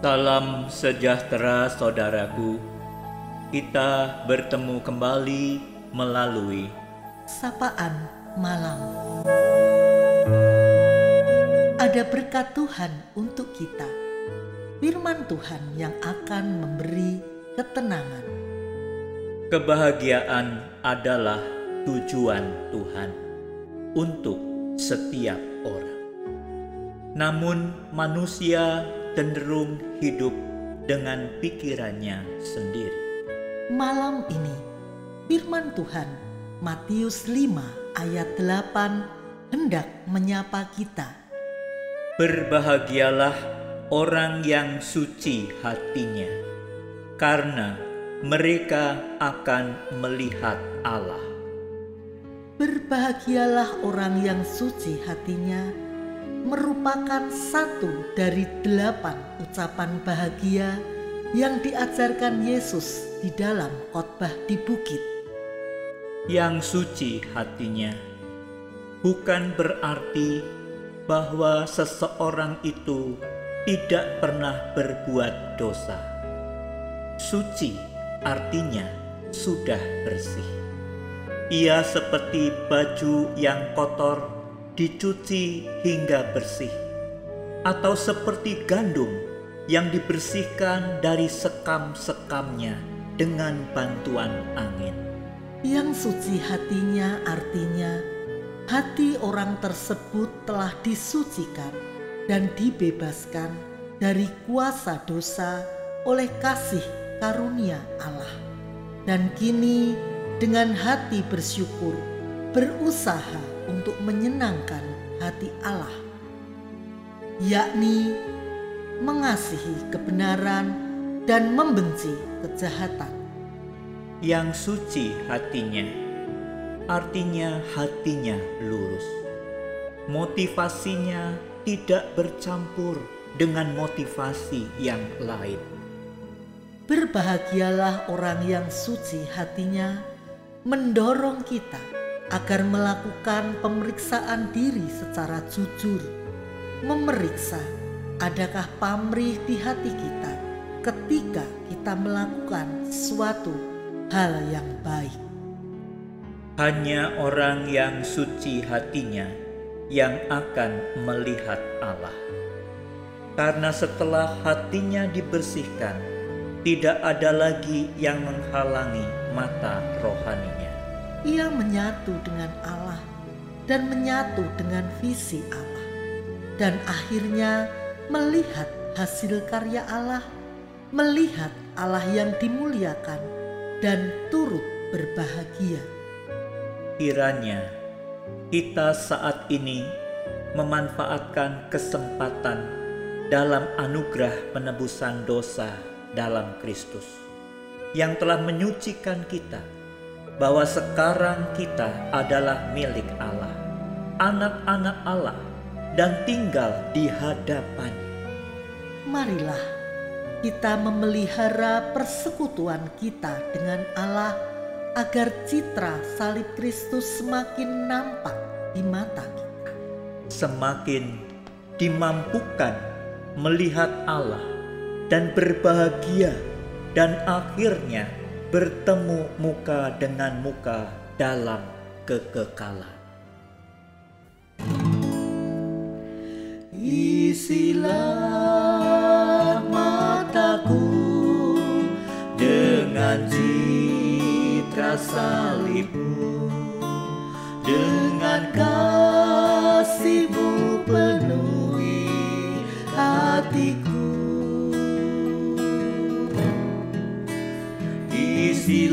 Salam sejahtera saudaraku. Kita bertemu kembali melalui sapaan malam. Ada berkat Tuhan untuk kita. Firman Tuhan yang akan memberi ketenangan. Kebahagiaan adalah tujuan Tuhan untuk setiap orang. Namun manusia cenderung hidup dengan pikirannya sendiri. Malam ini firman Tuhan Matius 5 ayat 8 hendak menyapa kita. Berbahagialah orang yang suci hatinya, karena mereka akan melihat Allah. Berbahagialah orang yang suci hatinya, merupakan satu dari delapan ucapan bahagia yang diajarkan Yesus di dalam khotbah di bukit. Yang suci hatinya bukan berarti bahwa seseorang itu tidak pernah berbuat dosa. Suci artinya sudah bersih. Ia seperti baju yang kotor dicuci hingga bersih, atau seperti gandum yang dibersihkan dari sekam-sekamnya dengan bantuan angin. Yang suci hatinya artinya hati orang tersebut telah disucikan dan dibebaskan dari kuasa dosa oleh kasih karunia Allah. Dan kini dengan hati bersyukur, berusaha untuk menyenangkan hati Allah, yakni mengasihi kebenaran dan membenci kejahatan. Yang suci hatinya, artinya hatinya lurus. Motivasinya tidak bercampur dengan motivasi yang lain. Berbahagialah orang yang suci hatinya, mendorong kita agar melakukan pemeriksaan diri secara jujur, memeriksa adakah pamrih di hati kita ketika kita melakukan suatu hal yang baik. Hanya orang yang suci hatinya yang akan melihat Allah. Karena setelah hatinya dibersihkan, tidak ada lagi yang menghalangi mata rohaninya. Ia menyatu dengan Allah dan menyatu dengan visi Allah, dan akhirnya melihat hasil karya Allah, melihat Allah yang dimuliakan, dan turut berbahagia. Kiranya kita saat ini memanfaatkan kesempatan dalam anugerah penebusan dosa dalam Kristus yang telah menyucikan kita bahwa sekarang kita adalah milik Allah, anak-anak Allah dan tinggal di hadapan. Marilah kita memelihara persekutuan kita dengan Allah agar citra salib Kristus semakin nampak di mata kita. Semakin dimampukan melihat Allah dan berbahagia dan akhirnya bertemu muka dengan muka dalam kekekalan. Isilah mataku dengan citra salibmu dengan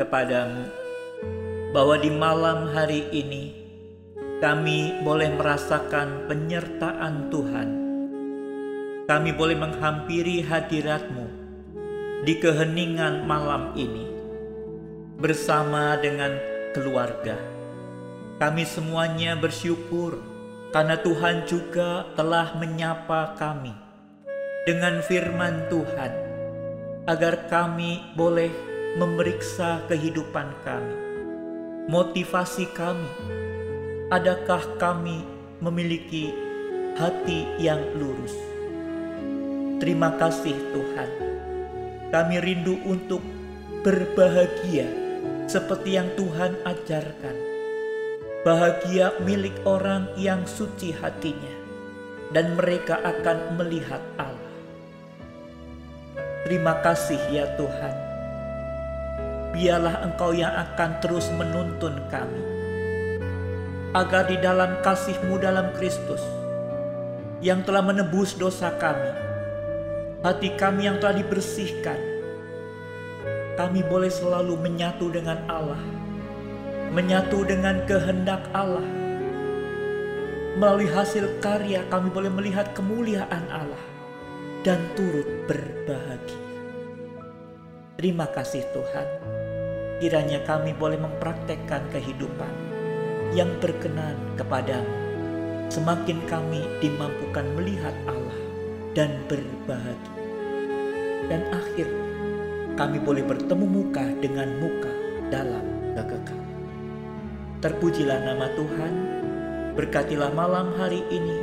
kepadamu bahwa di malam hari ini kami boleh merasakan penyertaan Tuhan. kami boleh menghampiri hadiratmu di keheningan malam ini bersama dengan keluarga. Kami semuanya bersyukur karena Tuhan juga telah menyapa kami dengan firman Tuhan agar kami boleh memeriksa kehidupan kami. Motivasi kami, adakah kami memiliki hati yang lurus? Terima kasih Tuhan. Kami rindu untuk berbahagia seperti yang Tuhan ajarkan. Bahagia milik orang yang suci hatinya dan mereka akan melihat Allah. Terima kasih ya Tuhan. Biarlah Engkau yang akan terus menuntun kami. Agar di dalam kasih-Mu dalam Kristus yang telah menebus dosa kami, hati kami yang telah dibersihkan, kami boleh selalu menyatu dengan Allah, menyatu dengan kehendak Allah. Melalui hasil karya kami boleh melihat kemuliaan Allah dan turut berbahagia. Terima kasih Tuhan, kiranya kami boleh mempraktekkan kehidupan yang berkenan kepadamu. Semakin kami dimampukan melihat Allah dan berbahagia. Dan akhirnya kami boleh bertemu muka dengan muka dalam kekekalan. Terpujilah nama Tuhan, berkatilah malam hari ini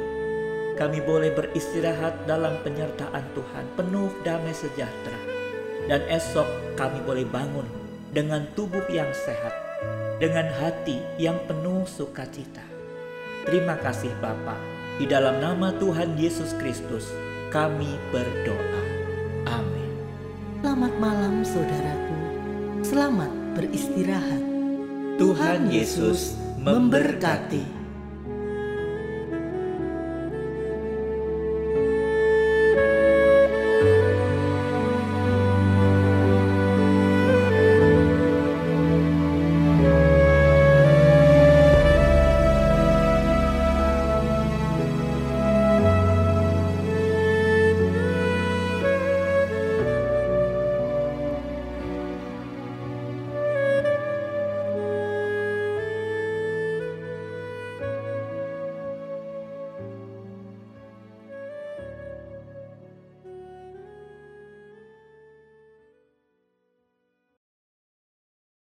kami boleh beristirahat dalam penyertaan Tuhan penuh damai sejahtera. Dan esok kami boleh bangun dengan tubuh yang sehat, dengan hati yang penuh sukacita. Terima kasih Bapa. Di dalam nama Tuhan Yesus Kristus, kami berdoa. Amin. Selamat malam saudaraku. Selamat beristirahat. Tuhan Yesus memberkati.